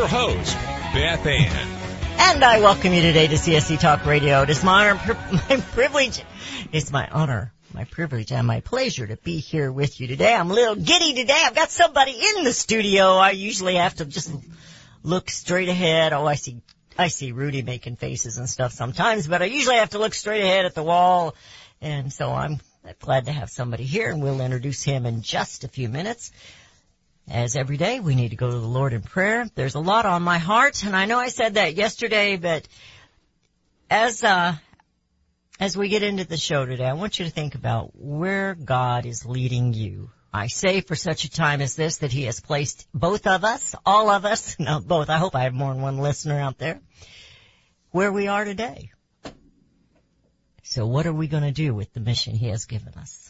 your host, Beth Ann. And I welcome you today to CSC Talk Radio. It is my honor, my privilege, it's my honor, my privilege, and my pleasure to be here with you today. I'm a little giddy today. I've got somebody in the studio. I usually have to just look straight ahead. Oh, I see, I see Rudy making faces and stuff sometimes, but I usually have to look straight ahead at the wall. And so I'm glad to have somebody here and we'll introduce him in just a few minutes. As every day, we need to go to the Lord in prayer. There's a lot on my heart, and I know I said that yesterday, but as uh, as we get into the show today, I want you to think about where God is leading you. I say for such a time as this that He has placed both of us, all of us, no, both. I hope I have more than one listener out there, where we are today. So what are we going to do with the mission He has given us?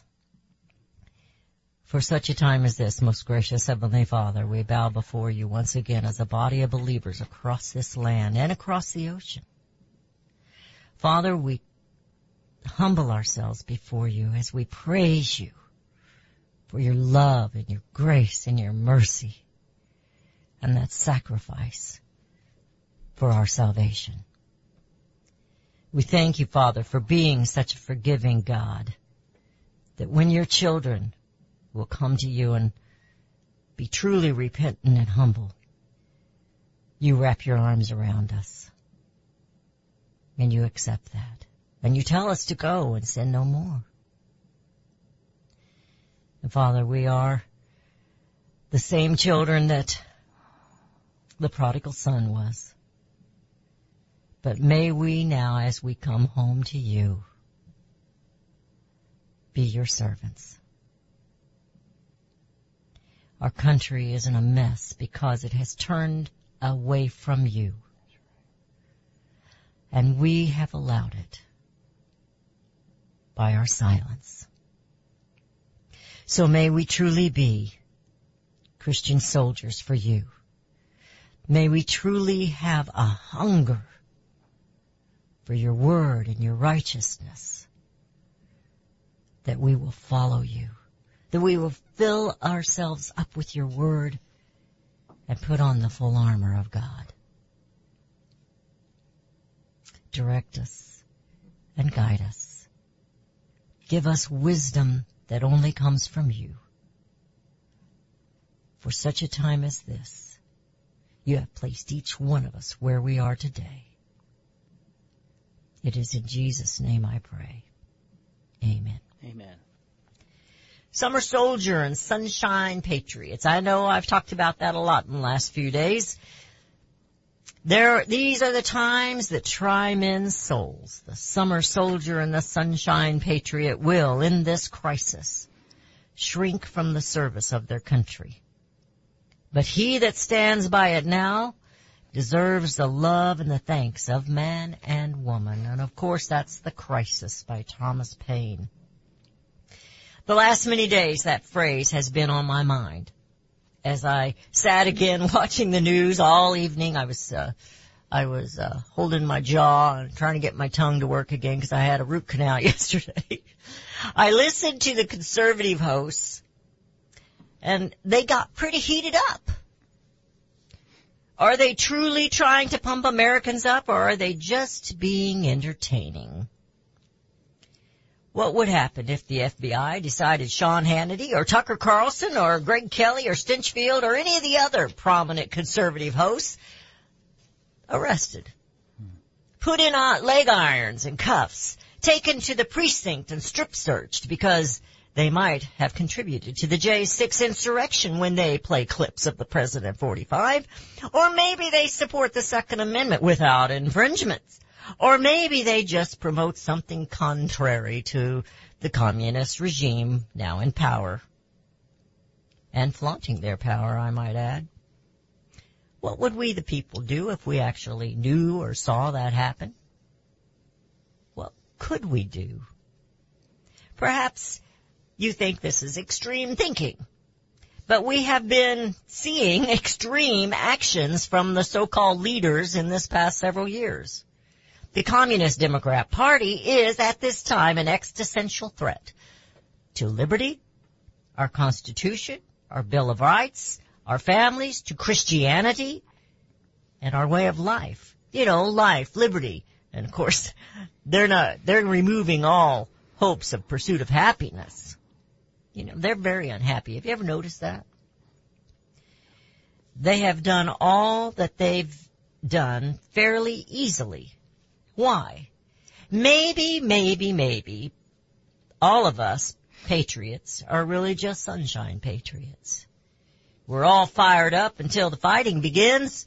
For such a time as this, most gracious Heavenly Father, we bow before you once again as a body of believers across this land and across the ocean. Father, we humble ourselves before you as we praise you for your love and your grace and your mercy and that sacrifice for our salvation. We thank you, Father, for being such a forgiving God that when your children will come to you and be truly repentant and humble, you wrap your arms around us and you accept that. And you tell us to go and sin no more. And Father, we are the same children that the prodigal son was. But may we now, as we come home to you, be your servants. Our country is in a mess because it has turned away from you. And we have allowed it by our silence. So may we truly be Christian soldiers for you. May we truly have a hunger for your word and your righteousness that we will follow you, that we will fill ourselves up with your word and put on the full armor of God. Direct us and guide us. Give us wisdom that only comes from you. For such a time as this, you have placed each one of us where we are today. It is in Jesus' name I pray. Amen. Amen. Summer Soldier and Sunshine Patriots. I know I've talked about that a lot in the last few days. There, these are the times that try men's souls. The summer soldier and the sunshine patriot will, in this crisis, shrink from the service of their country. But he that stands by it now deserves the love and the thanks of man and woman. And of course that's the crisis by Thomas Paine. The last many days that phrase has been on my mind. As I sat again watching the news all evening, I was, uh, I was, uh, holding my jaw and trying to get my tongue to work again because I had a root canal yesterday. I listened to the conservative hosts and they got pretty heated up. Are they truly trying to pump Americans up or are they just being entertaining? What would happen if the FBI decided Sean Hannity or Tucker Carlson or Greg Kelly or Stinchfield or any of the other prominent conservative hosts arrested, put in uh, leg irons and cuffs, taken to the precinct and strip searched because they might have contributed to the J6 insurrection when they play clips of the President 45, or maybe they support the Second Amendment without infringements. Or maybe they just promote something contrary to the communist regime now in power. and flaunting their power, I might add. What would we the people do if we actually knew or saw that happen? What could we do? Perhaps you think this is extreme thinking. But we have been seeing extreme actions from the so-called leaders in this past several years. The Communist Democrat Party is at this time an existential threat to liberty, our Constitution, our Bill of Rights, our families, to Christianity, and our way of life. You know, life, liberty. And of course, they're not, they're removing all hopes of pursuit of happiness. You know, they're very unhappy. Have you ever noticed that? They have done all that they've done fairly easily. Why? Maybe, maybe, maybe all of us patriots are really just sunshine patriots. We're all fired up until the fighting begins.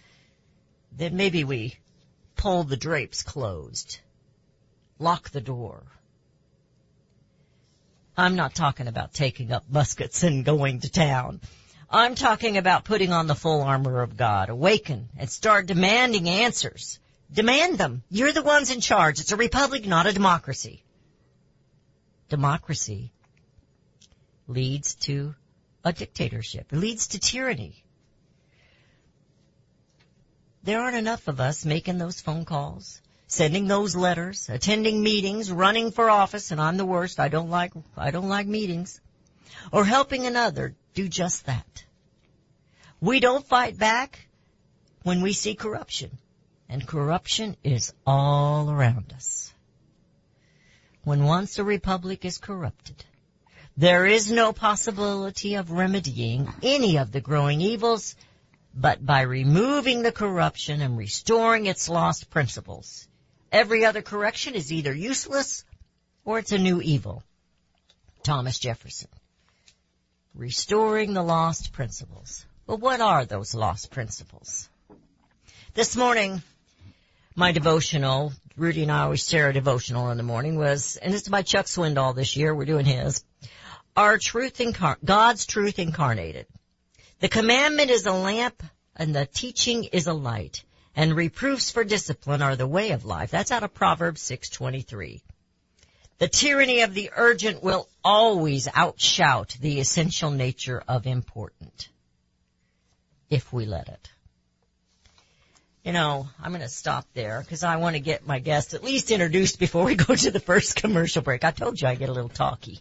Then maybe we pull the drapes closed. Lock the door. I'm not talking about taking up muskets and going to town. I'm talking about putting on the full armor of God, awaken, and start demanding answers. Demand them. You're the ones in charge. It's a republic, not a democracy. Democracy leads to a dictatorship. It leads to tyranny. There aren't enough of us making those phone calls, sending those letters, attending meetings, running for office, and I'm the worst. I don't like, I don't like meetings. Or helping another do just that. We don't fight back when we see corruption. And corruption is all around us. When once a republic is corrupted, there is no possibility of remedying any of the growing evils but by removing the corruption and restoring its lost principles. Every other correction is either useless or it's a new evil. Thomas Jefferson. Restoring the lost principles. But what are those lost principles? This morning, my devotional, Rudy and I always share a devotional in the morning was, and it's by Chuck Swindoll this year, we're doing his, our truth incar- God's truth incarnated. The commandment is a lamp and the teaching is a light and reproofs for discipline are the way of life. That's out of Proverbs 623. The tyranny of the urgent will always outshout the essential nature of important. If we let it. You know, I'm going to stop there because I want to get my guest at least introduced before we go to the first commercial break. I told you I get a little talky.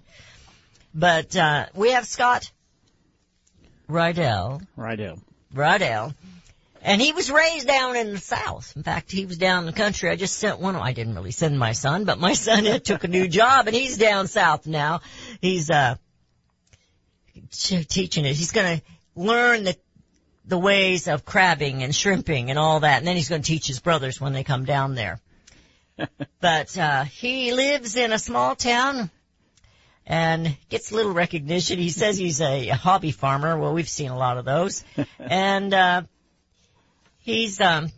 But, uh, we have Scott Rydell, Righto. Rydell, and he was raised down in the South. In fact, he was down in the country. I just sent one. I didn't really send my son, but my son took a new job and he's down south now. He's, uh, teaching it. He's gonna learn the, the ways of crabbing and shrimping and all that. And then he's gonna teach his brothers when they come down there. but, uh, he lives in a small town and gets little recognition. He says he's a, a hobby farmer. Well, we've seen a lot of those. and, uh, he's, um,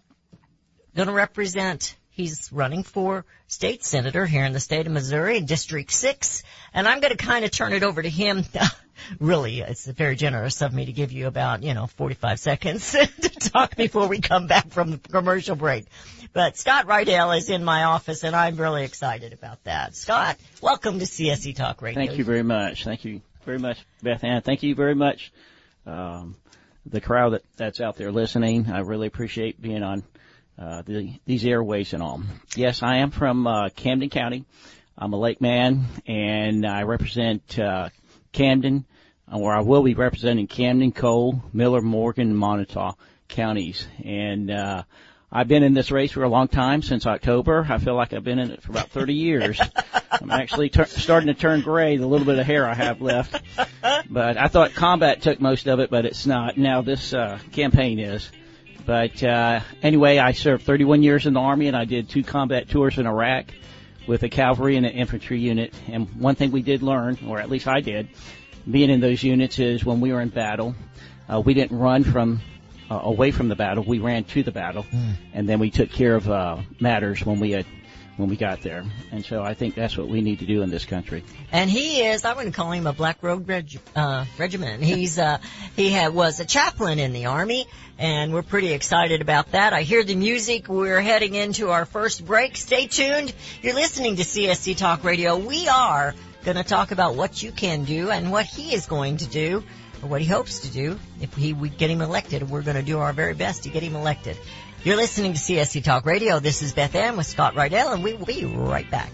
gonna represent, he's running for state senator here in the state of Missouri in District 6. And I'm gonna kinda turn it over to him. really, it's very generous of me to give you about, you know, 45 seconds to talk before we come back from the commercial break. But Scott Rydell is in my office and I'm really excited about that. Scott, welcome to CSC Talk Radio. Thank you very much. Thank you very much, Beth Ann. Thank you very much, um, the crowd that, that's out there listening. I really appreciate being on uh, the, these airways and all. Yes, I am from uh, Camden County. I'm a lake man, and I represent uh, Camden, or I will be representing Camden, Cole, Miller, Morgan, and Moniteau counties. And uh, I've been in this race for a long time, since October. I feel like I've been in it for about 30 years. I'm actually tur- starting to turn gray, the little bit of hair I have left. But I thought combat took most of it, but it's not. Now this uh, campaign is. But uh, anyway, I served 31 years in the Army, and I did two combat tours in Iraq with a cavalry and an infantry unit. And one thing we did learn, or at least I did, being in those units, is when we were in battle, uh, we didn't run from uh, away from the battle. We ran to the battle, and then we took care of uh, matters when we had when we got there. And so I think that's what we need to do in this country. And he is, I wouldn't call him a Black Road reg, uh, regiment. He's, uh, he had, was a chaplain in the Army, and we're pretty excited about that. I hear the music. We're heading into our first break. Stay tuned. You're listening to CSC Talk Radio. We are going to talk about what you can do and what he is going to do, or what he hopes to do. If he, we get him elected, we're going to do our very best to get him elected. You're listening to CSC Talk Radio. This is Beth Ann with Scott Rydell, and we will be right back.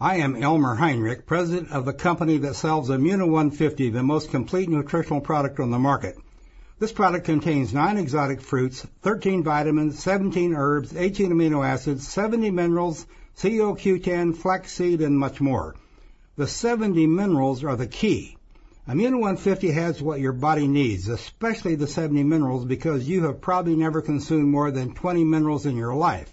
I am Elmer Heinrich, president of the company that sells Immuno 150, the most complete nutritional product on the market. This product contains 9 exotic fruits, 13 vitamins, 17 herbs, 18 amino acids, 70 minerals, CoQ10, flaxseed, and much more. The 70 minerals are the key. Immuno 150 has what your body needs, especially the 70 minerals because you have probably never consumed more than 20 minerals in your life.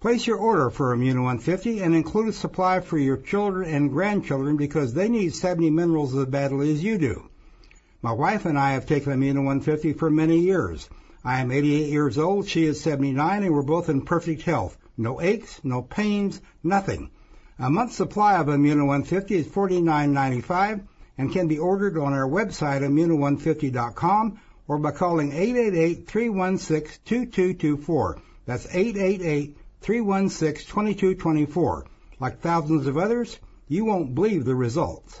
Place your order for Immuno 150 and include a supply for your children and grandchildren because they need 70 minerals as badly as you do. My wife and I have taken Immuno 150 for many years. I am 88 years old, she is 79, and we're both in perfect health. No aches, no pains, nothing. A month's supply of Immuno 150 is $49.95 and can be ordered on our website, immuno150.com, or by calling 888-316-2224. That's 888-316-2224. Like thousands of others, you won't believe the results.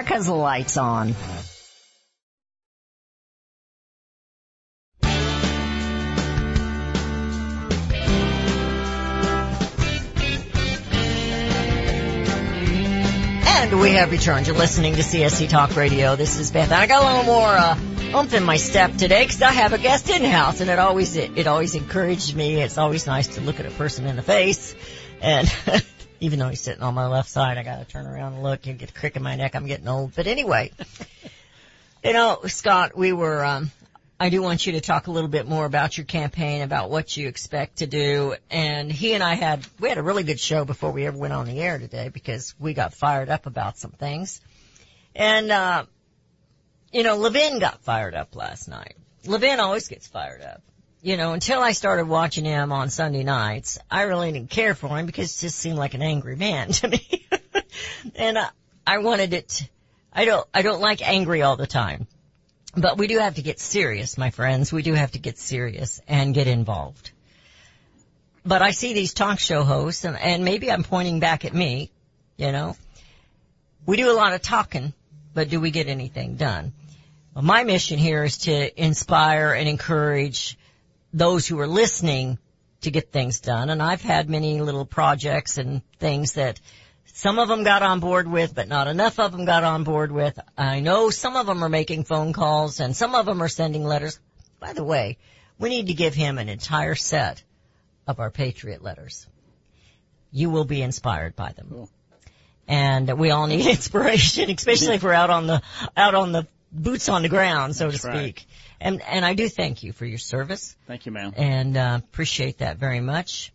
America's lights on. And we have returned. You're listening to CSC Talk Radio. This is Beth. I got a little more uh, oomph in my step today because I have a guest in house, and it always it, it always encouraged me. It's always nice to look at a person in the face, and even though he's sitting on my left side, I got to turn around and look and get a crick in my neck. I'm getting old, but anyway, you know, Scott, we were. Um, I do want you to talk a little bit more about your campaign, about what you expect to do. And he and I had, we had a really good show before we ever went on the air today because we got fired up about some things. And, uh, you know, Levin got fired up last night. Levin always gets fired up. You know, until I started watching him on Sunday nights, I really didn't care for him because he just seemed like an angry man to me. and uh, I wanted it, I don't, I don't like angry all the time. But we do have to get serious, my friends. We do have to get serious and get involved. But I see these talk show hosts, and, and maybe I'm pointing back at me, you know. We do a lot of talking, but do we get anything done? Well, my mission here is to inspire and encourage those who are listening to get things done. And I've had many little projects and things that some of them got on board with, but not enough of them got on board with. I know some of them are making phone calls and some of them are sending letters. By the way, we need to give him an entire set of our Patriot letters. You will be inspired by them. Cool. And we all need inspiration, especially if we're out on the, out on the boots on the ground, so That's to right. And, and I do thank you for your service Thank you, ma'am. and uh, appreciate that very much.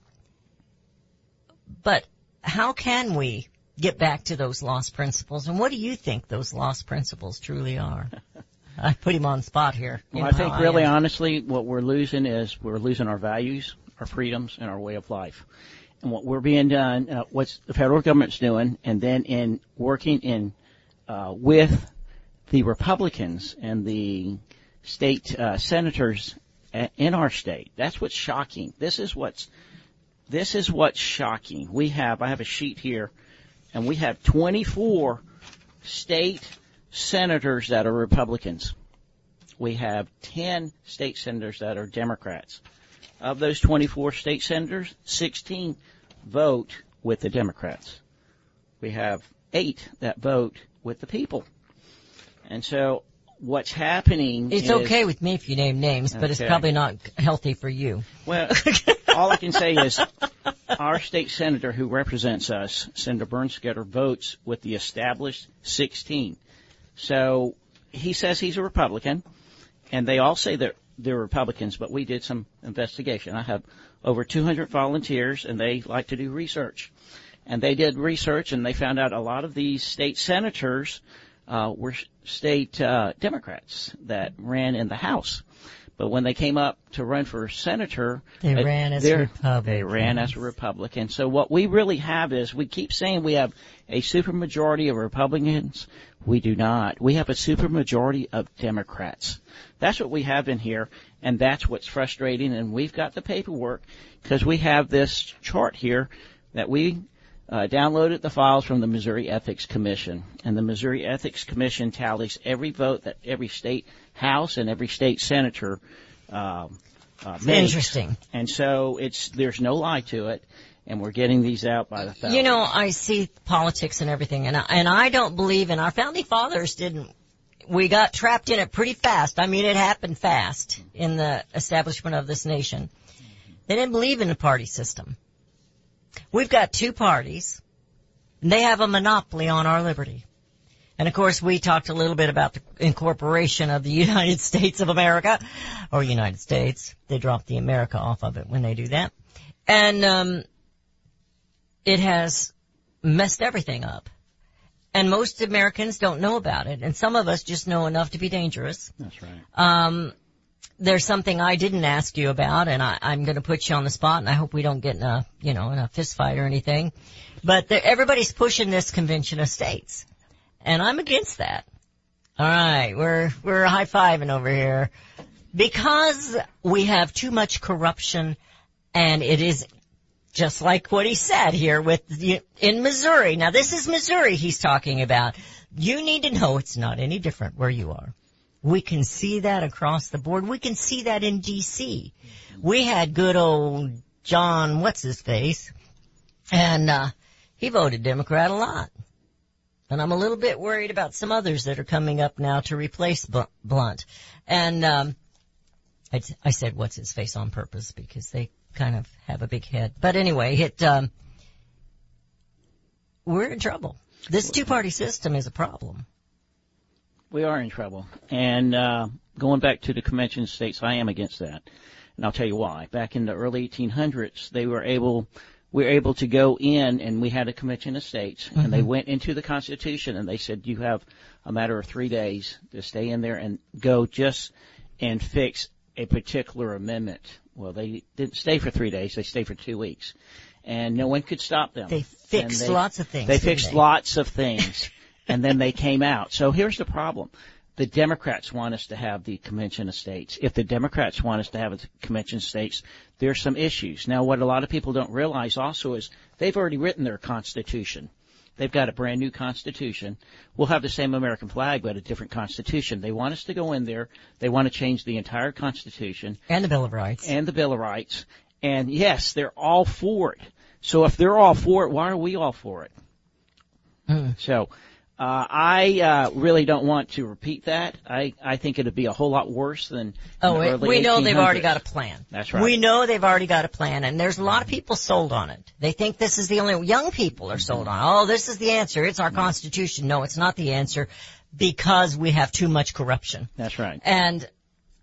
But how can we get back to those lost principles? And what do you think those lost principles truly are? I put him on spot here. Well, I think really am. honestly what we're losing is we're losing our values, our freedoms, and our way of life. And what we're being done, uh, what the federal government's doing, and then in working in uh, with the Republicans and the state uh, senators in our state. That's what's shocking. This is what's this is what's shocking. We have I have a sheet here, and we have 24 state senators that are Republicans. We have 10 state senators that are Democrats. Of those 24 state senators, 16 vote with the Democrats. We have eight that vote with the people. And so what's happening It's is, okay with me if you name names, but it's probably not healthy for you. Well, all I can say is our state senator who represents us, Senator Bernskoetter, votes with the established 16. So he says he's a Republican, and they all say that they're Republicans, but we did some investigation. I have over 200 volunteers, and they like to do research. And they did research, and they found out a lot of these state senators uh, were state uh, Democrats that ran in the House. But when they came up to run for senator, They uh, ran as Republicans. They ran as a Republican. So what we really have is we keep saying we have a supermajority of Republicans. We do not. We have a supermajority of Democrats. That's what we have in here, and that's what's frustrating. And we've got the paperwork because we have this chart here that we uh, downloaded the files from the Missouri Ethics Commission, and the Missouri Ethics Commission tallies every vote that every state house and every state senator um, uh, makes. Interesting. And so it's there's no lie to it, and we're getting these out by the thousand. You know, I see politics and everything, and I, and I don't believe in our founding fathers didn't. We got trapped in it pretty fast. I mean, it happened fast in the establishment of this nation. They didn't believe in the party system. We've got two parties, and they have a monopoly on our liberty. And of course, we talked a little bit about the incorporation of the United States of America, or United States. They drop the America off of it when they do that. And, um, it has messed everything up. And most Americans don't know about it, and some of us just know enough to be dangerous. that's right. Um, there's something I didn't ask you about, and I, I'm going to put you on the spot, and I hope we don't get in a, you know, in a fist fight or anything. But there, everybody's pushing this convention of states, and I'm against that. All right, we're we're high fiving over here because we have too much corruption, and it is just like what he said here with the, in Missouri. Now this is Missouri he's talking about. You need to know it's not any different where you are. We can see that across the board. We can see that in DC. We had good old John, what's his face? And, uh, he voted Democrat a lot. And I'm a little bit worried about some others that are coming up now to replace Blunt. And, um, I, I said what's his face on purpose because they kind of have a big head. But anyway, it, um, we're in trouble. This two party system is a problem. We are in trouble. And uh, going back to the convention states, I am against that, and I'll tell you why. Back in the early 1800s, they were able we were able to go in, and we had a convention of states, and they went into the Constitution, and they said you have a matter of three days to stay in there and go just and fix a particular amendment. Well, they didn't stay for three days; they stayed for two weeks, and no one could stop them. They fixed they- lots of things. they fixed they? lots of things, and then they came out. So here's the problem. The Democrats want us to have the convention of states. If the Democrats want us to have a convention of states, there's some issues. Now, what a lot of people don't realize also is they've already written their constitution. They've got a brand new constitution. We'll have the same American flag, but a different constitution. They want us to go in there. They want to change the entire constitution And the Bill of Rights. and the Bill of Rights. And yes, they're all for it. So if they're all for it, why are we all for it? Mm. So, uh, I, uh, really don't want to repeat that. I, I think it'd be a whole lot worse than Oh, the it, early we know they've already got a plan. That's right. We know they've already got a plan, and there's a lot of people sold on it. They think this is the only, young people are sold on, oh, this is the answer. It's our Constitution. No, it's not the answer because we have too much corruption. That's right. And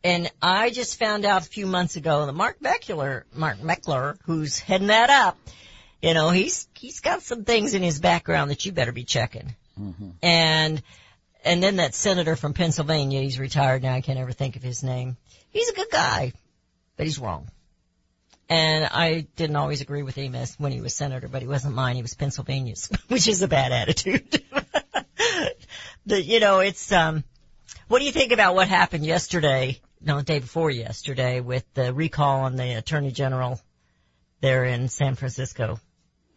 and I just found out a few months ago that Mark Meckler, Mark Meckler, who's heading that up, you know, he's he's got some things in his background that you better be checking. And and then that senator from Pennsylvania, he's retired now. I can't ever think of his name. He's a good guy, but he's wrong. And I didn't always agree with him as when he was senator, but he wasn't mine. He was Pennsylvania's, which is a bad attitude. but you know, it's um. What do you think about what happened yesterday? No, the day before yesterday with the recall on the Attorney General there in San Francisco,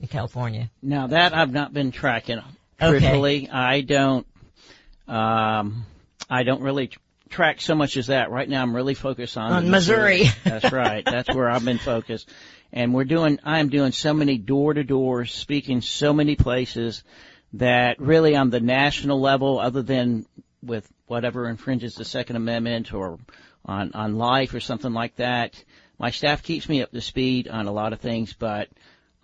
in California. Now that I've not been tracking. Okay. Truthfully, I don't. Um, I don't really tr- track so much as that. Right now, I'm really focused on, On the Missouri. That's right. That's where I've been focused. And we're doing. I am doing so many door to doors, speaking so many places that really on the national level, other than with whatever infringes the Second Amendment or on on life or something like that. My staff keeps me up to speed on a lot of things, but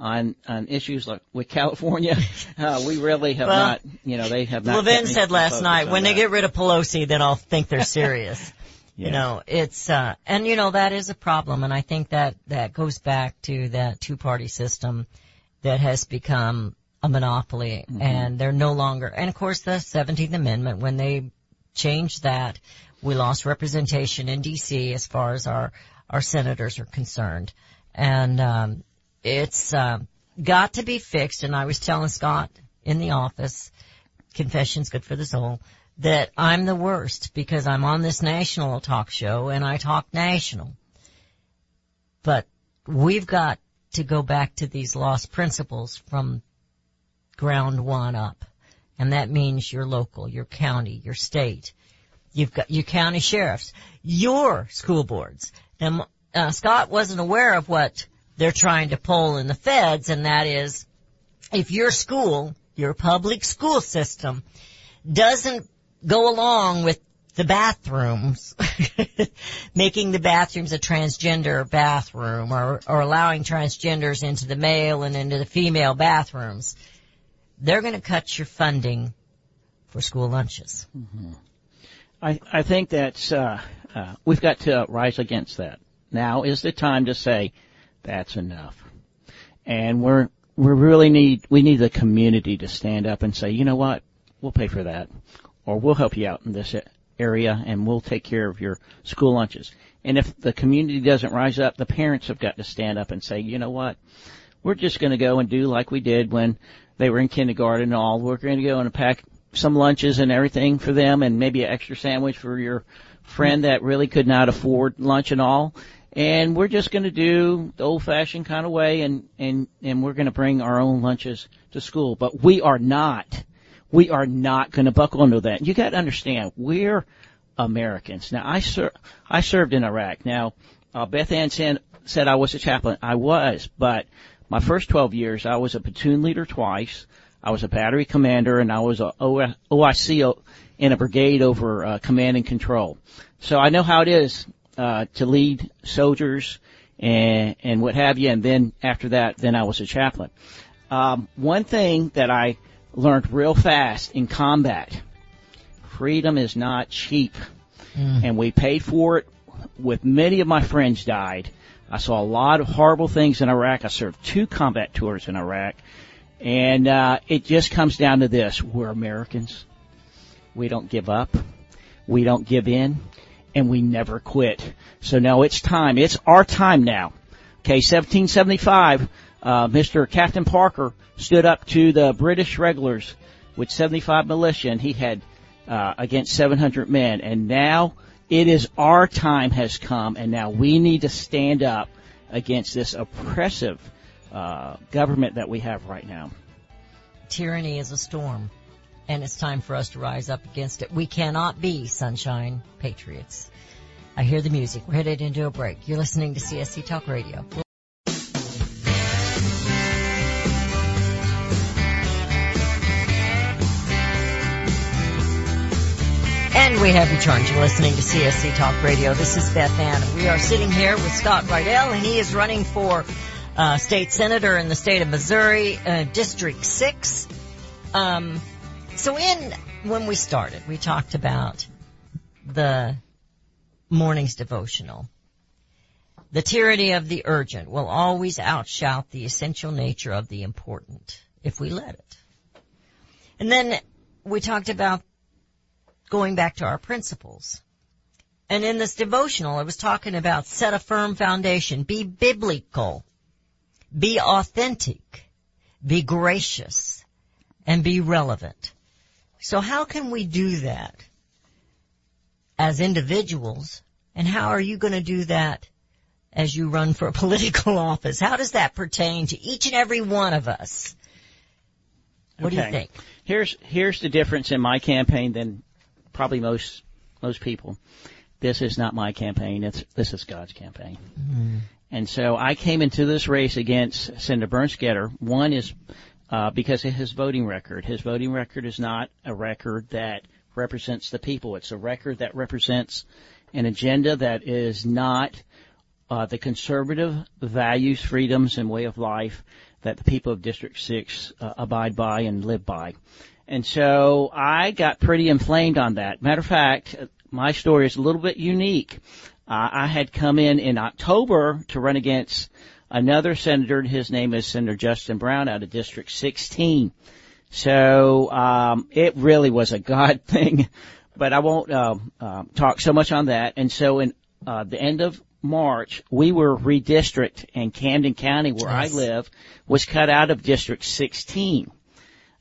on on issues like with California, uh, we really have Well, not. You know, they have not. Levin said last night, when they get rid of Pelosi, then I'll think they're serious. Yeah. You know, it's, uh, and you know, that is a problem. And I think that, that goes back to that two party system that has become a monopoly Mm-hmm. and they're no longer, and of course the 17th Amendment, when they changed that, we lost representation in DC as far as our, our senators are concerned. And, um, it's, um, got to be fixed. And I was telling Scott in the office, confessions good for the soul, that I'm the worst because I'm on this national talk show and I talk national. But we've got to go back to these lost principles from ground one up. And that means your local, your county, your state. You've got your county sheriffs, your school boards. Now, uh, Scott wasn't aware of what they're trying to pull in the feds, and that is if your school, your public school system, doesn't go along with the bathrooms, making the bathrooms a transgender bathroom or, or allowing transgenders into the male and into the female bathrooms, they're going to cut your funding for school lunches. I, I think that's uh, uh, we've got to rise against that. Now is the time to say that's enough, and we're we really need we need the community to stand up and say, you know what, we'll pay for that, or we'll help you out in this area, and we'll take care of your school lunches. And if the community doesn't rise up, the parents have got to stand up and say, you know what, we're just going to go and do like we did when they were in kindergarten and all. We're going to go and pack some lunches and everything for them and maybe an extra sandwich for your friend that really could not afford lunch and all. And we're just going to do the old fashioned kind of way and, and, and we're going to bring our own lunches to school. But we are not, we are not going to buckle under that. You got to understand, we're Americans. Now I ser- I served in Iraq. Now, uh, Beth Ann said, said I was a chaplain. I was, but my first 12 years, I was a platoon leader twice. I was a battery commander and I was a OIC in a brigade over uh, command and control. So I know how it is uh, to lead soldiers and and what have you. And then after that, then I was a chaplain. Um, one thing that I learned real fast in combat: freedom is not cheap, and we paid for it. With many of my friends died. I saw a lot of horrible things in Iraq. I served two combat tours in Iraq. And uh, it just comes down to this: we're Americans. We don't give up. We don't give in, and we never quit. So now it's time. It's our time now. Okay, 1775. Uh, Mr. Captain Parker stood up to the British regulars with 75 militia, and he had uh, against 700 men. And now it is our time has come, and now we need to stand up against this oppressive uh, government that we have right now. tyranny is a storm, and it's time for us to rise up against it. We cannot be sunshine patriots. I hear the music. We're headed into a break. You're listening to CSC Talk Radio. And we have returned. You're listening to CSC Talk Radio. This is Beth Ann. We are sitting here with Scott Rydell, and he is running for uh, state senator in the state of Missouri, uh, District 6. Um, so in, when we started, we talked about the morning's devotional. The tyranny of the urgent will always outshout the essential nature of the important, if we let it. And then we talked about going back to our principles. And in this devotional, I was talking about set a firm foundation, be biblical, be authentic, be gracious, and be relevant. So how can we do that as individuals? And how are you going to do that as you run for a political office? How does that pertain to each and every one of us? What do you think? Here's here's the difference in my campaign than probably most most people. This is not my campaign. It's this is God's campaign. Mm-hmm. And so I came into this race against Senator Bernskoetter. One is uh, because of his voting record. His voting record is not a record that represents the people. It's a record that represents an agenda that is not uh, the conservative values, freedoms, and way of life that the people of District 6 uh, abide by and live by. And so I got pretty inflamed on that. Matter of fact, my story is a little bit unique. Uh, I had come in in October to run against another senator, and his name is Senator Justin Brown out of District 16. So um, it really was a God thing, but I won't uh, uh, talk so much on that. And so in uh, the end of March, we were redistricted, and Camden County, where Yes. I live, was cut out of District 16.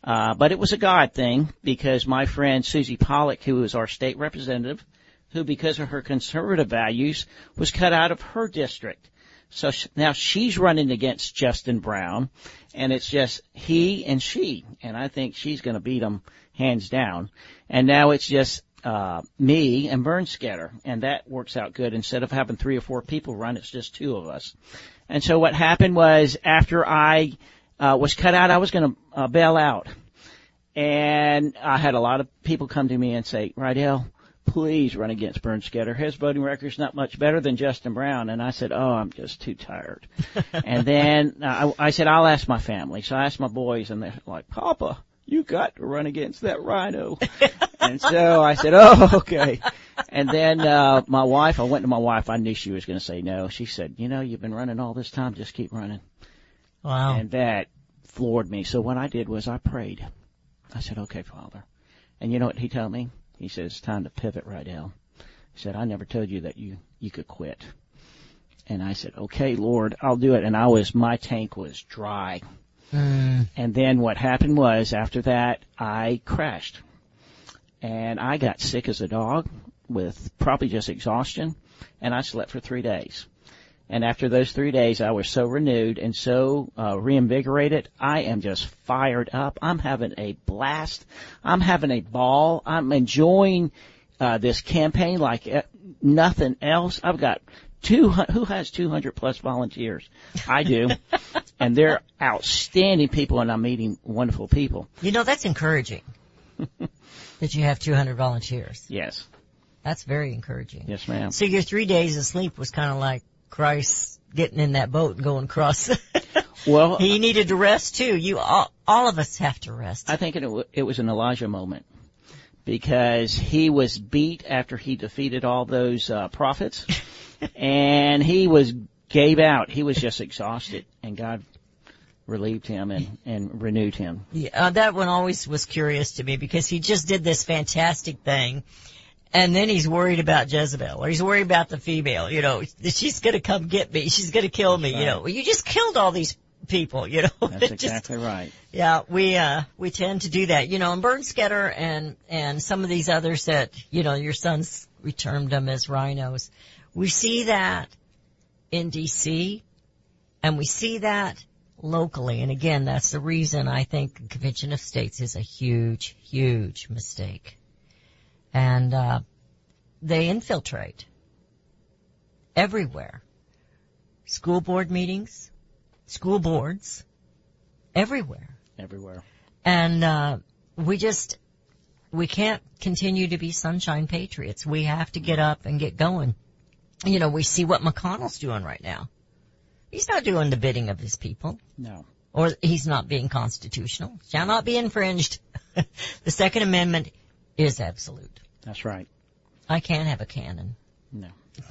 Uh, but it was a God thing because my friend Suzie Pollock, who is our state representative, who because of her conservative values was cut out of her district. So sh- now she's running against Justin Brown, and it's just he and she, and I think she's going to beat him hands down. And now it's just uh, me and Bernskoetter, and that works out good. Instead of having three or four people run, it's just two of us. And so what happened was after I uh, was cut out, I was going to uh, bail out, and I had a lot of people come to me and say, "Rydell, please run against Bernskoetter. His voting record's not much better than Justin Brown." And I said, "Oh, I'm just too tired." and then uh, I, I said, "I'll ask my family." So I asked my boys, and they're like, "Papa." You got to run against that rhino. and so I said, oh, okay. And then, uh, my wife, I went to my wife, I knew she was going to say no. She said, you know, you've been running all this time, just keep running. Wow. And that floored me. So what I did was I prayed. I said, okay, Father. And you know what he told me? He said, it's time to pivot right now. He said, I never told you that you, you could quit. And I said, okay, Lord, I'll do it. And I was, my tank was dry. Mm. And then what happened was after that, I crashed. And I got sick as a dog with probably just exhaustion. And I slept for three days. And after those three days, I was so renewed and so uh, reinvigorated. I am just fired up. I'm having a blast. I'm having a ball. I'm enjoying uh, this campaign like uh, nothing else. I've got two. Who has 200 plus volunteers? I do, and they're outstanding people, and I'm meeting wonderful people. You know, that's encouraging. that you have 200 volunteers. Yes, That's very encouraging. yes, ma'am. So your three days of sleep was kind of like Christ getting in that boat and going across. Well, he needed to rest too. You all, all of us have to rest. I think it, it was an Elijah moment because he was beat after he defeated all those uh, prophets, and he was gave out. He was just exhausted, and God relieved him and and renewed him. Yeah, uh, that one always was curious to me because he just did this fantastic thing. And then he's worried about Jezebel, or he's worried about the female, you know, she's gonna come get me, she's gonna kill me, you know. You just killed all these people, you know. That's just- exactly right. Yeah, we uh we tend to do that. You know, and Bernskoetter and and some of these others that, you know, your sons we termed them as rhinos. We see that in DC and we see that locally. And again, that's the reason I think the Convention of States is a huge, huge mistake. And, uh, they infiltrate everywhere. School board meetings, school boards, everywhere. Everywhere. And, uh, we just, we can't continue to be sunshine patriots. We have to get up and get going. You know, we see what McConnell's doing right now. He's not doing the bidding of his people No. or he's not being constitutional, shall not be infringed. the Second Amendment is absolute. That's right. I can't have a cannon. No.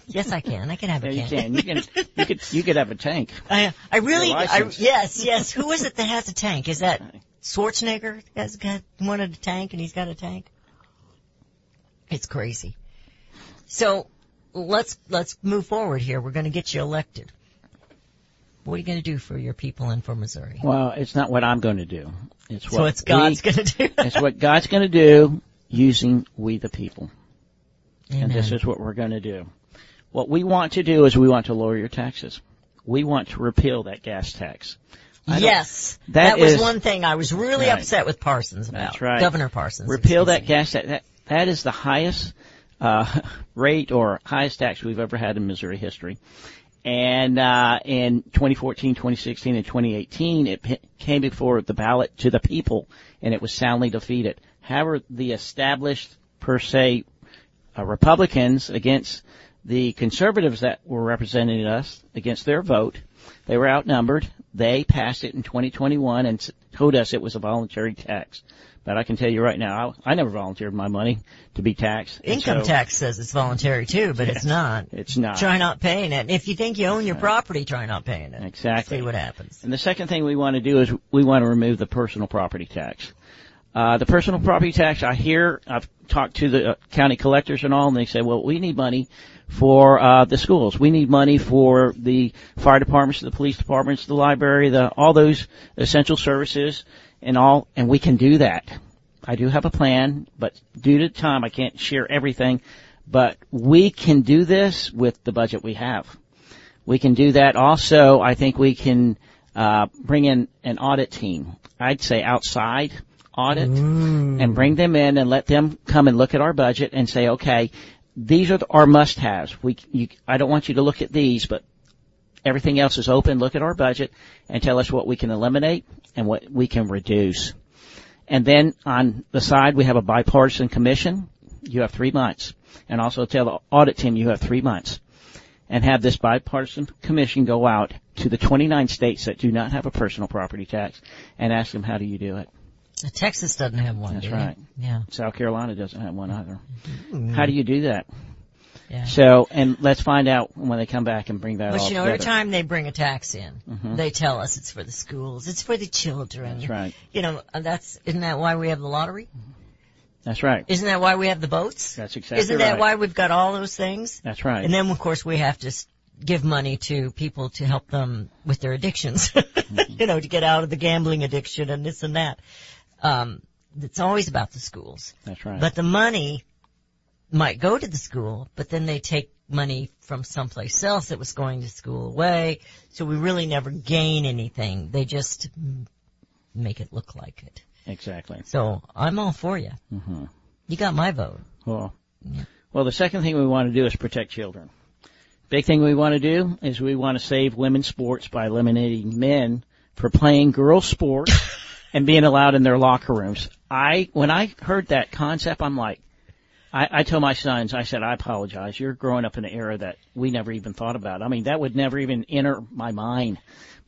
Yes, I can. I can have Yeah, a you can. You can. You could. You could have a tank. I, I really, I, yes, yes. Who is it that has a tank? Is that Schwarzenegger has got wanted a tank and he's got a tank? It's crazy. So let's let's move forward here. We're going to get you elected. What are you going to do for your people and for Missouri? Well, it's not what I'm going to do. It's what So it's God's going to do. It's what God's going to do using we the people. And this is what we're going to do. What we want to do is we want to lower your taxes. We want to repeal that gas tax. Yes, That that, was one thing I was really Right. upset with Parsons about. That's right. Governor Parsons. Repeal that me. gas tax. That, that is the highest uh, rate or highest tax we've ever had in Missouri history. And uh, in 2014, 2016, and 2018, it p- came before the ballot to the people, and it was soundly defeated. However, the established per se uh, Republicans against the conservatives that were representing us against their vote, they were outnumbered. They passed it in 2021 and told us it was a voluntary tax. But I can tell you right now, I, I never volunteered my money to be taxed. Income so tax says it's voluntary too, but it's not. It's not. Try not paying it. If you think you own your property, try not paying it. Exactly. See what happens. And the second thing we want to do is we want to remove the personal property tax. Uh, the personal property tax, I hear, I've talked to the uh, county collectors and all, and they say, well, we need money for, uh, the schools. We need money for the fire departments, the police departments, the library, the, all those essential services and all, and we can do that. I do have a plan, but due to time, I can't share everything, but we can do this with the budget we have. We can do that. Also, I think we can uh, bring in an audit team. I'd say outside audit mm. and bring them in and let them come and look at our budget and say, okay, these are the, our must-haves. We, you, I don't want you to look at these, but everything else is open. Look at our budget and tell us what we can eliminate and what we can reduce. And then on the side, we have a bipartisan commission. You have three months. And also tell the audit team you have three months and have this bipartisan commission go out to the 29 states that do not have a personal property tax and ask them how do you do it. Texas doesn't have one. That's do they? right. Yeah. South Carolina doesn't have one either. How do you do that? Yeah. So, and let's find out when they come back and bring that But you know, together. every time they bring a tax in, Mhm. they tell us it's for the schools, it's for the children. That's right. You know, that's isn't that why we have the lottery? That's right. Isn't that why we have the boats? That's exactly Isn't that right. why we've got all those things? That's right. And then, of course, we have to s- give money to people to help them with their addictions. Mm-hmm. you know, to get out of the gambling addiction and this and that. Um, it's always about the schools. That's right. But the money might go to the school, but then they take money from someplace else that was going to school away. So we really never gain anything. They just make it look like it. exactly. So I'm all for you. hmm You got my vote. Well, Yeah. well, the second thing we want to do is protect children. Big thing we want to do is we want to save women's sports by eliminating men for playing girls sports and being allowed in their locker rooms. I, when I heard that concept, I'm like, I, I told my sons, I said, I apologize. You're growing up in an era that we never even thought about. I mean, that would never even enter my mind,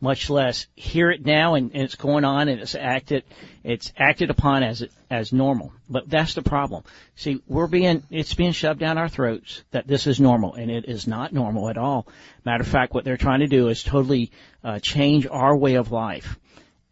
much less hear it now and, and it's going on and it's acted, it's acted upon as, as normal. But that's the problem. See, we're being, it's being shoved down our throats that this is normal and it is not normal at all. Matter of fact, what they're trying to do is totally, uh, change our way of life.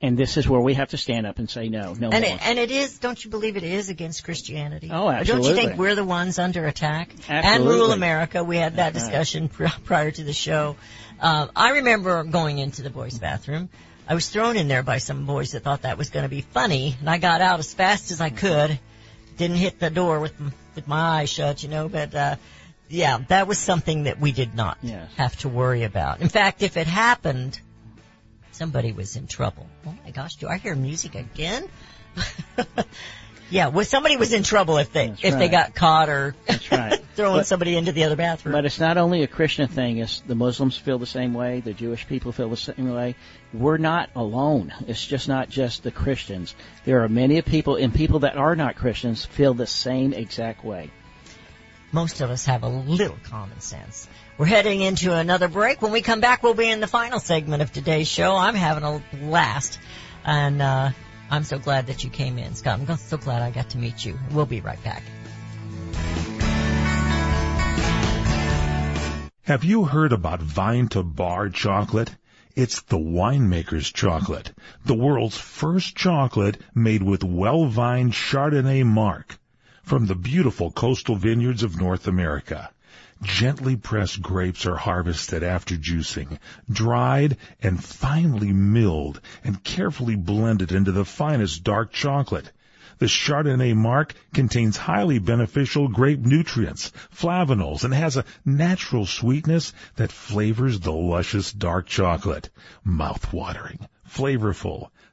And this is where we have to stand up and say no, no And more. it, and it is, don't you believe it is against Christianity? Oh, absolutely. Don't you think we're the ones under attack? Absolutely. And rule America. We had that right. discussion pr- prior to the show. Uh, I remember going into the boys' bathroom. I was thrown in there by some boys that thought that was going to be funny, and I got out as fast as I could. Didn't hit the door with with my eyes shut, you know. But uh, yeah, that was something that we did not Yes. have to worry about. In fact, if it happened, somebody was in trouble. Oh my gosh, do I hear music again? yeah, well, somebody was in trouble if they That's if they got caught or right. throwing But- somebody into the other bathroom. But it's not only a Christian thing. It's the Muslims feel the same way. The Jewish people feel the same way. We're not alone. It's just not just the Christians. There are many people, and people that are not Christians feel the same exact way. Most of us have a little common sense. We're heading into another break. When we come back, we'll be in the final segment of today's show. I'm having a blast, and uh, I'm so glad that you came in, Scott. I'm so glad I got to meet you. We'll be right back. Have you heard about Vine to Bar chocolate? It's the winemaker's chocolate, the world's first chocolate made with well-vined Chardonnay marc from the beautiful coastal vineyards of North America. Gently pressed grapes are harvested after juicing, dried and finely milled and carefully blended into the finest dark chocolate. The Chardonnay marc contains highly beneficial grape nutrients, flavonols, and has a natural sweetness that flavors the luscious dark chocolate. Mouth-watering, flavorful,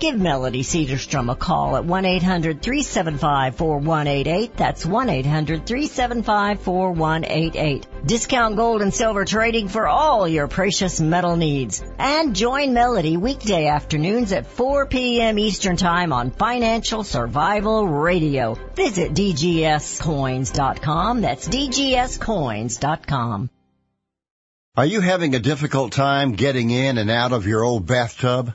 Give Melody Cedarstrom a call at 1-800-375-4188. That's 1-800-375-4188. Discount gold and silver trading for all your precious metal needs. And join Melody weekday afternoons at 4 p.m. Eastern Time on Financial Survival Radio. Visit dgscoins.com. That's dgscoins.com. Are you having a difficult time getting in and out of your old bathtub?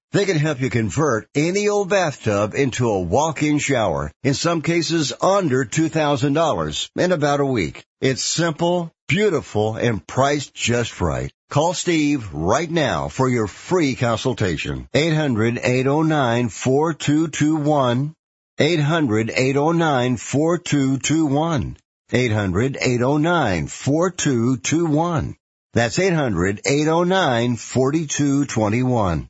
They can help you convert any old bathtub into a walk-in shower. In some cases, under $2,000 in about a week. It's simple, beautiful, and priced just right. Call Steve right now for your free consultation. 800-809-4221. 800-809-4221. 800-809-4221. That's 800-809-4221.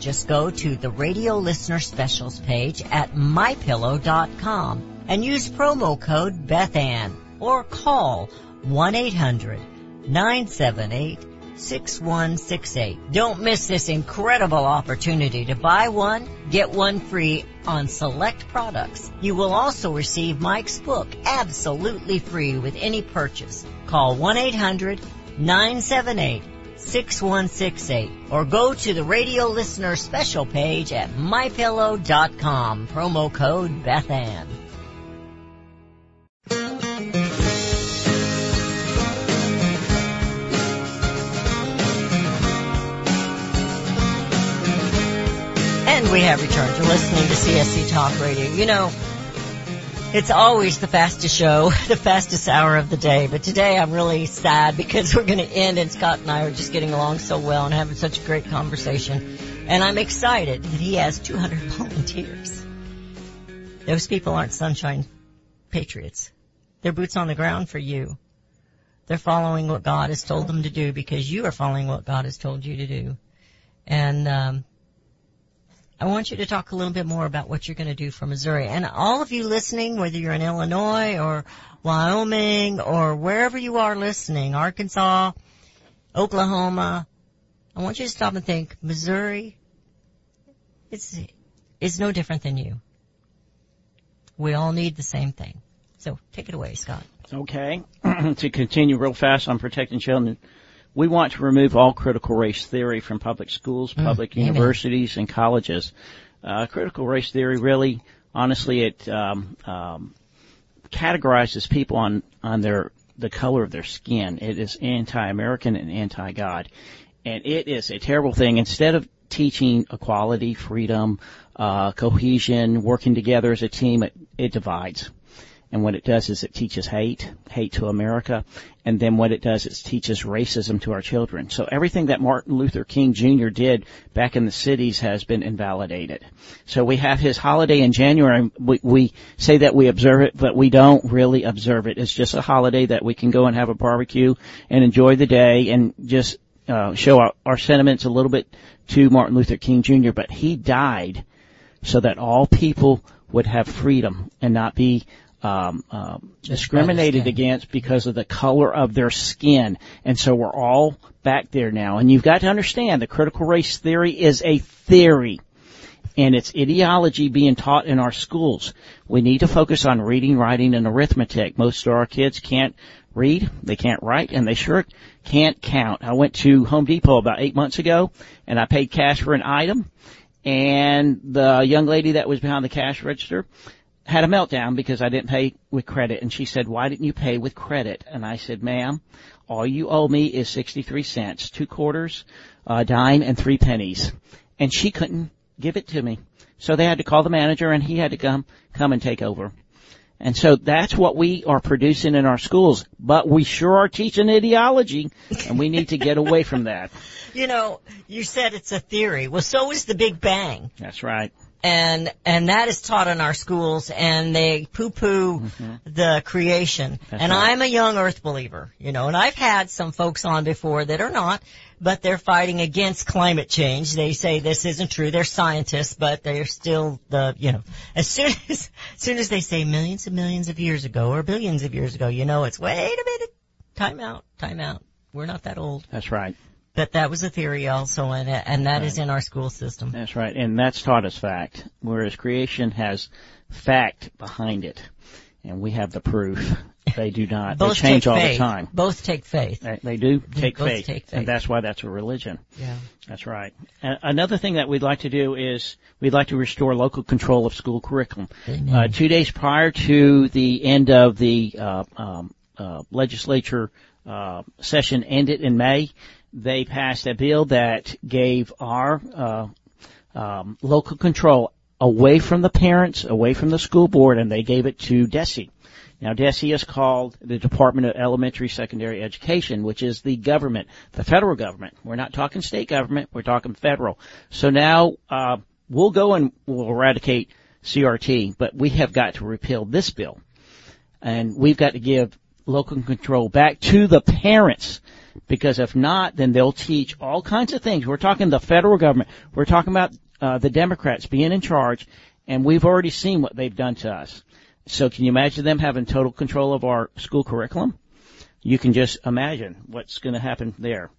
Just go to the radio listener specials page at mypillow.com and use promo code Bethann or call 1-800-978-6168. Don't miss this incredible opportunity to buy one, get one free on select products. You will also receive Mike's book absolutely free with any purchase. Call 1-800-978 6168 or go to the radio listener special page at mypillow.com promo code bethann and we have returned. To listening to csc talk radio. You know it's always the fastest show, the fastest hour of the day, but today I'm really sad because we're going to end and Scott and I are just getting along so well and having such a great conversation. And I'm excited that he has 200 volunteers. Those people aren't sunshine patriots. They're boots on the ground for you. They're following what God has told them to do because you are following what God has told you to do. And um, I want you to talk a little bit more about what you're going to do for Missouri. And all of you listening, whether you're in Illinois or Wyoming or wherever you are listening, Arkansas, Oklahoma, I want you to stop and think, Missouri is, is no different than you. We all need the same thing. So take it away, Scott. Okay. to continue real fast on protecting children, we want to remove all critical race theory from public schools, public amen. universities, and colleges. Uh, critical race theory really, honestly, it um, um, categorizes people on on their the color of their skin. It is anti-American and anti-God, and it is a terrible thing. Instead of teaching equality, freedom, uh, cohesion, working together as a team, it, it divides. And what it does is it teaches hate, hate to America, and then what it does is it teaches racism to our children. So everything that Martin Luther King Jr. did back in the cities has been invalidated. So we have his holiday in January. We, we say that we observe it, but we don't really observe it. It's just a holiday that we can go and have a barbecue and enjoy the day and just uh, show our, our sentiments a little bit to Martin Luther King Jr. But he died so that all people would have freedom and not be um, um, discriminated against because of the color of their skin. And so we're all back there now. And you've got to understand the critical race theory is a theory. And it's ideology being taught in our schools. We need to focus on reading, writing, and arithmetic. Most of our kids can't read, they can't write, and they sure can't count. I went to Home Depot about eight months ago, and I paid cash for an item, and the young lady that was behind the cash register had a meltdown because I didn't pay with credit and she said, why didn't you pay with credit? And I said, ma'am, all you owe me is 63 cents, two quarters, a dime and three pennies. And she couldn't give it to me. So they had to call the manager and he had to come, come and take over. And so that's what we are producing in our schools, but we sure are teaching ideology and we need to get away from that. You know, you said it's a theory. Well, so is the Big Bang. That's right. And and that is taught in our schools and they poo poo the creation. Mm-hmm. That's and right. i'm a young earth believer you know and i've had some folks on before that are not but they're fighting against climate change. They say this isn't true. They're scientists but they're still the you know as soon as as soon as they say millions and millions of years ago or billions of years ago you know it's wait a minute. Time out. Time out. We're not that old. That's right. But that was a theory also and and that is in our school system That's right. And that's taught as fact, whereas creation has fact behind it. And we have the proof. They do not. they change all faith. the time. both take faith They, they do take both faith. take faith. And that's why that's a religion. yeah That's right. A- another thing that we'd like to do is we'd like to restore local control of school curriculum. Uh, two days prior to the end of the uh, um, uh, legislature uh, session ended in May, they passed a bill that gave our uh, um, local control away from the parents, away from the school board, and they gave it to DESE. Now, DESE is called the Department of Elementary Secondary Education, which is the government, the federal government. We're not talking state government, we're talking federal. So now, uh, we'll go and we'll eradicate CRT, but we have got to repeal this bill. And we've got to give local control back to the parents. Because if not, then they'll teach all kinds of things. We're talking the federal government. We're talking about uh, the Democrats being in charge, and we've already seen what they've done to us. So can you imagine them having total control of our school curriculum? You can just imagine what's going to happen there.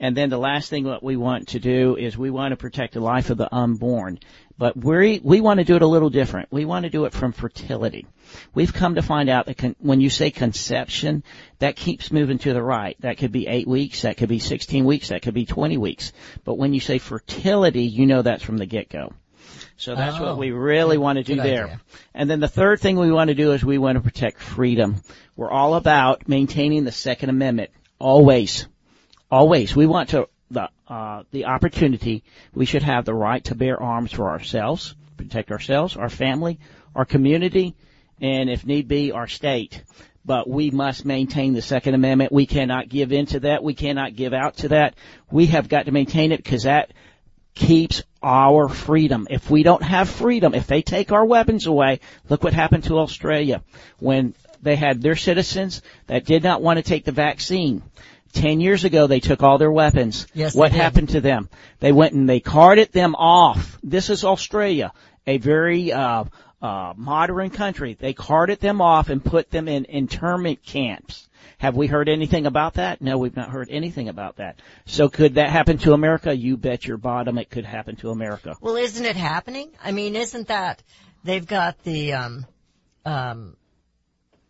And then the last thing that we want to do is we want to protect the life of the unborn. But we we want to do it a little different. We want to do it from fertility. We've come to find out that con- when you say conception, that keeps moving to the right. That could be eight weeks, that could be 16 weeks, that could be 20 weeks. But when you say fertility, you know that's from the get-go. So that's Oh, what we really want to do there. idea. And then the third thing we want to do is we want to protect freedom. We're all about maintaining the Second Amendment. Always. Always. We want to the uh, the opportunity, we should have the right to bear arms for ourselves, protect ourselves, our family, our community, and if need be, our state. But we must maintain the Second Amendment. We cannot give in to that. We cannot give out to that. We have got to maintain it because that keeps our freedom. If we don't have freedom, if they take our weapons away, look what happened to Australia when they had their citizens that did not want to take the vaccine. Ten years ago, they took all their weapons. Yes, what happened to them? They went and they carted them off. This is Australia, a very uh, uh, modern country. They carted them off and put them in internment camps. Have we heard anything about that? No, we've not heard anything about that. So could that happen to America? You bet your bottom it could happen to America. Well, isn't it happening? I mean, isn't that they've got the um, um,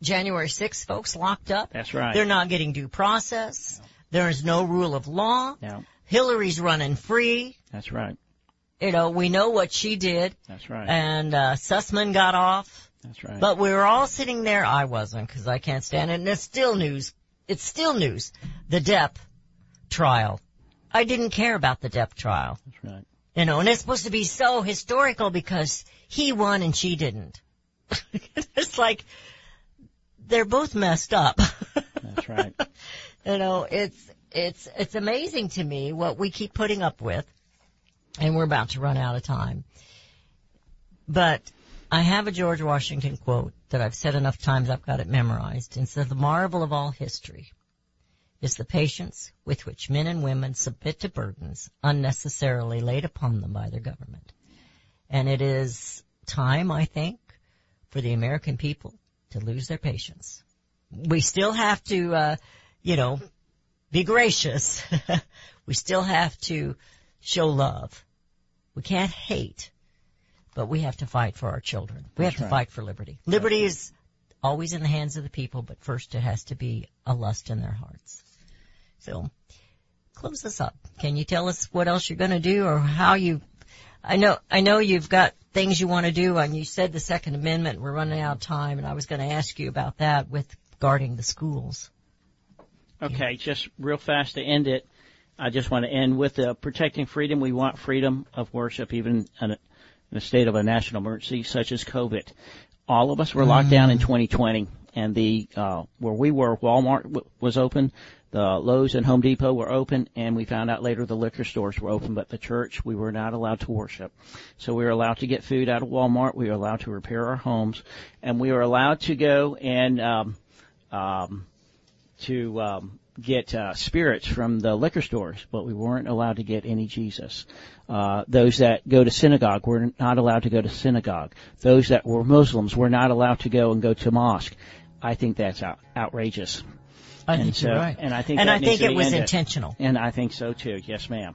January 6th folks locked up? That's right. They're not getting due process. There is no rule of law. No, Hillary's running free. that's right. You know, we know what she did, That's right. and uh, Sussman got off. That's right. But we were all sitting there. I wasn't because I can't stand it. And it's still news. It's still news. The Depp trial. I didn't care about the Depp trial. That's right. You know, and it's supposed to be so historical because he won and she didn't. it's like they're both messed up. That's right. you know, it's it's it's amazing to me what we keep putting up with, and we're about to run out of time. But I have a George Washington quote that I've said enough times I've got it memorized. And says, "The marvel of all history is the patience with which men and women submit to burdens unnecessarily laid upon them by their government." And it is time, I think, for the American people to lose their patience. We still have to, uh, you know, be gracious. we still have to show love. We can't hate, but we have to fight for our children. We have to right. fight for liberty. Liberty is always in the hands of the people, but first it has to be a lust in their hearts. So, close this up. Can you tell us what else you're going to do or how you I know, I know you've got things you want to do, and you said the Second Amendment. We're running out of time, and I was going to ask you about that with guarding the schools. Okay, just real fast to end it. I just want to end with uh, protecting freedom. We want freedom of worship, even in a, in a state of a national emergency such as COVID. All of us were locked down in 2020, and the uh, where we were, Walmart w- was open, the Lowe's and Home Depot were open, and we found out later the liquor stores were open, but the church we were not allowed to worship. So we were allowed to get food out of Walmart. We were allowed to repair our homes, and we were allowed to go and um, um, to um, get uh, spirits from the liquor stores, but we weren't allowed to get any Jesus. Uh, those that go to synagogue were not allowed to go to synagogue. Those that were Muslims were not allowed to go and go to mosque. I think that's out- outrageous. I And think so- you're right. and I think and I think it was ended. intentional. And I think so too. Yes, ma'am.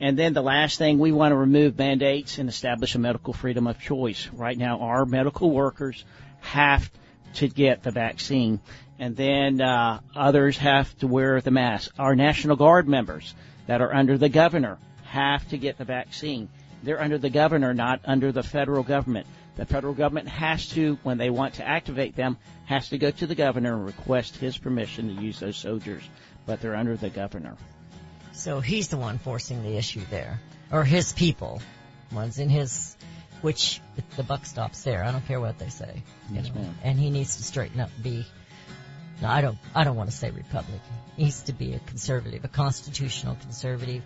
And then the last thing, we want to remove mandates and establish a medical freedom of choice. Right now, our medical workers have to get the vaccine, and then uh, others have to wear the mask. Our National Guard members that are under the governor have to get the vaccine. They're under the governor, not under the federal government. The federal government has to, when they want to activate them, has to go to the governor and request his permission to use those soldiers. But they're under the governor. So he's the one forcing the issue there, or his people, ones in his, which the buck stops there. I don't care what they say. Yes, know. ma'am. And he needs to straighten up. and Be no, I don't. I don't want to say Republican. He needs to be a conservative, a constitutional conservative.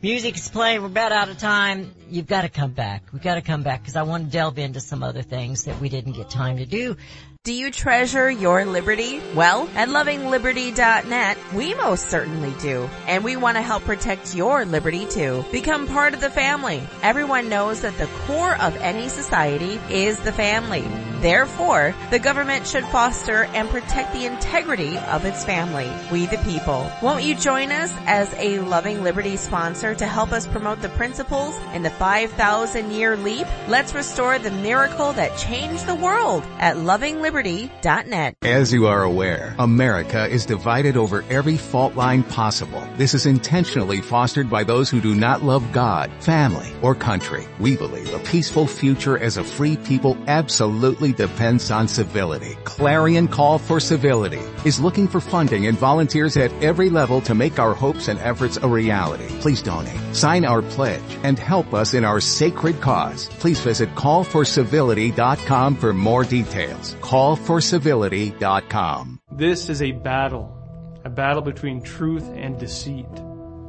Music's playing. We're about out of time. You've got to come back. We've got to come back because I want to delve into some other things that we didn't get time to do. Do you treasure your liberty? Well, at lovingliberty.net, we most certainly do. And we want to help protect your liberty too. Become part of the family. Everyone knows that the core of any society is the family. Therefore, the government should foster and protect the integrity of its family, we the people. Won't you join us as a Loving Liberty sponsor to help us promote the principles in the 5,000 year leap? Let's restore the miracle that changed the world at lovingliberty.net. As you are aware, America is divided over every fault line possible. This is intentionally fostered by those who do not love God, family, or country. We believe a peaceful future as a free people absolutely depends on civility. Clarion Call for Civility is looking for funding and volunteers at every level to make our hopes and efforts a reality. Please donate, sign our pledge, and help us in our sacred cause. Please visit callforcivility.com for more details. Callforcivility.com. This is a battle. A battle between truth and deceit.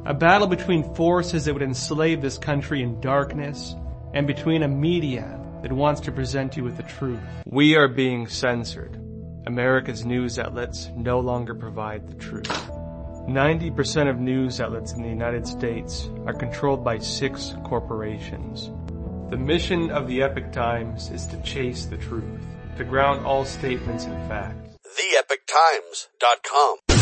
A battle between forces that would enslave this country in darkness and between a media that wants to present you with the truth. We are being censored. America's news outlets no longer provide the truth. 90% of news outlets in the United States are controlled by six corporations. The mission of the Epoch Times is to chase the truth, to ground all statements in fact. TheEpochTimes.com.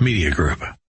Media Group.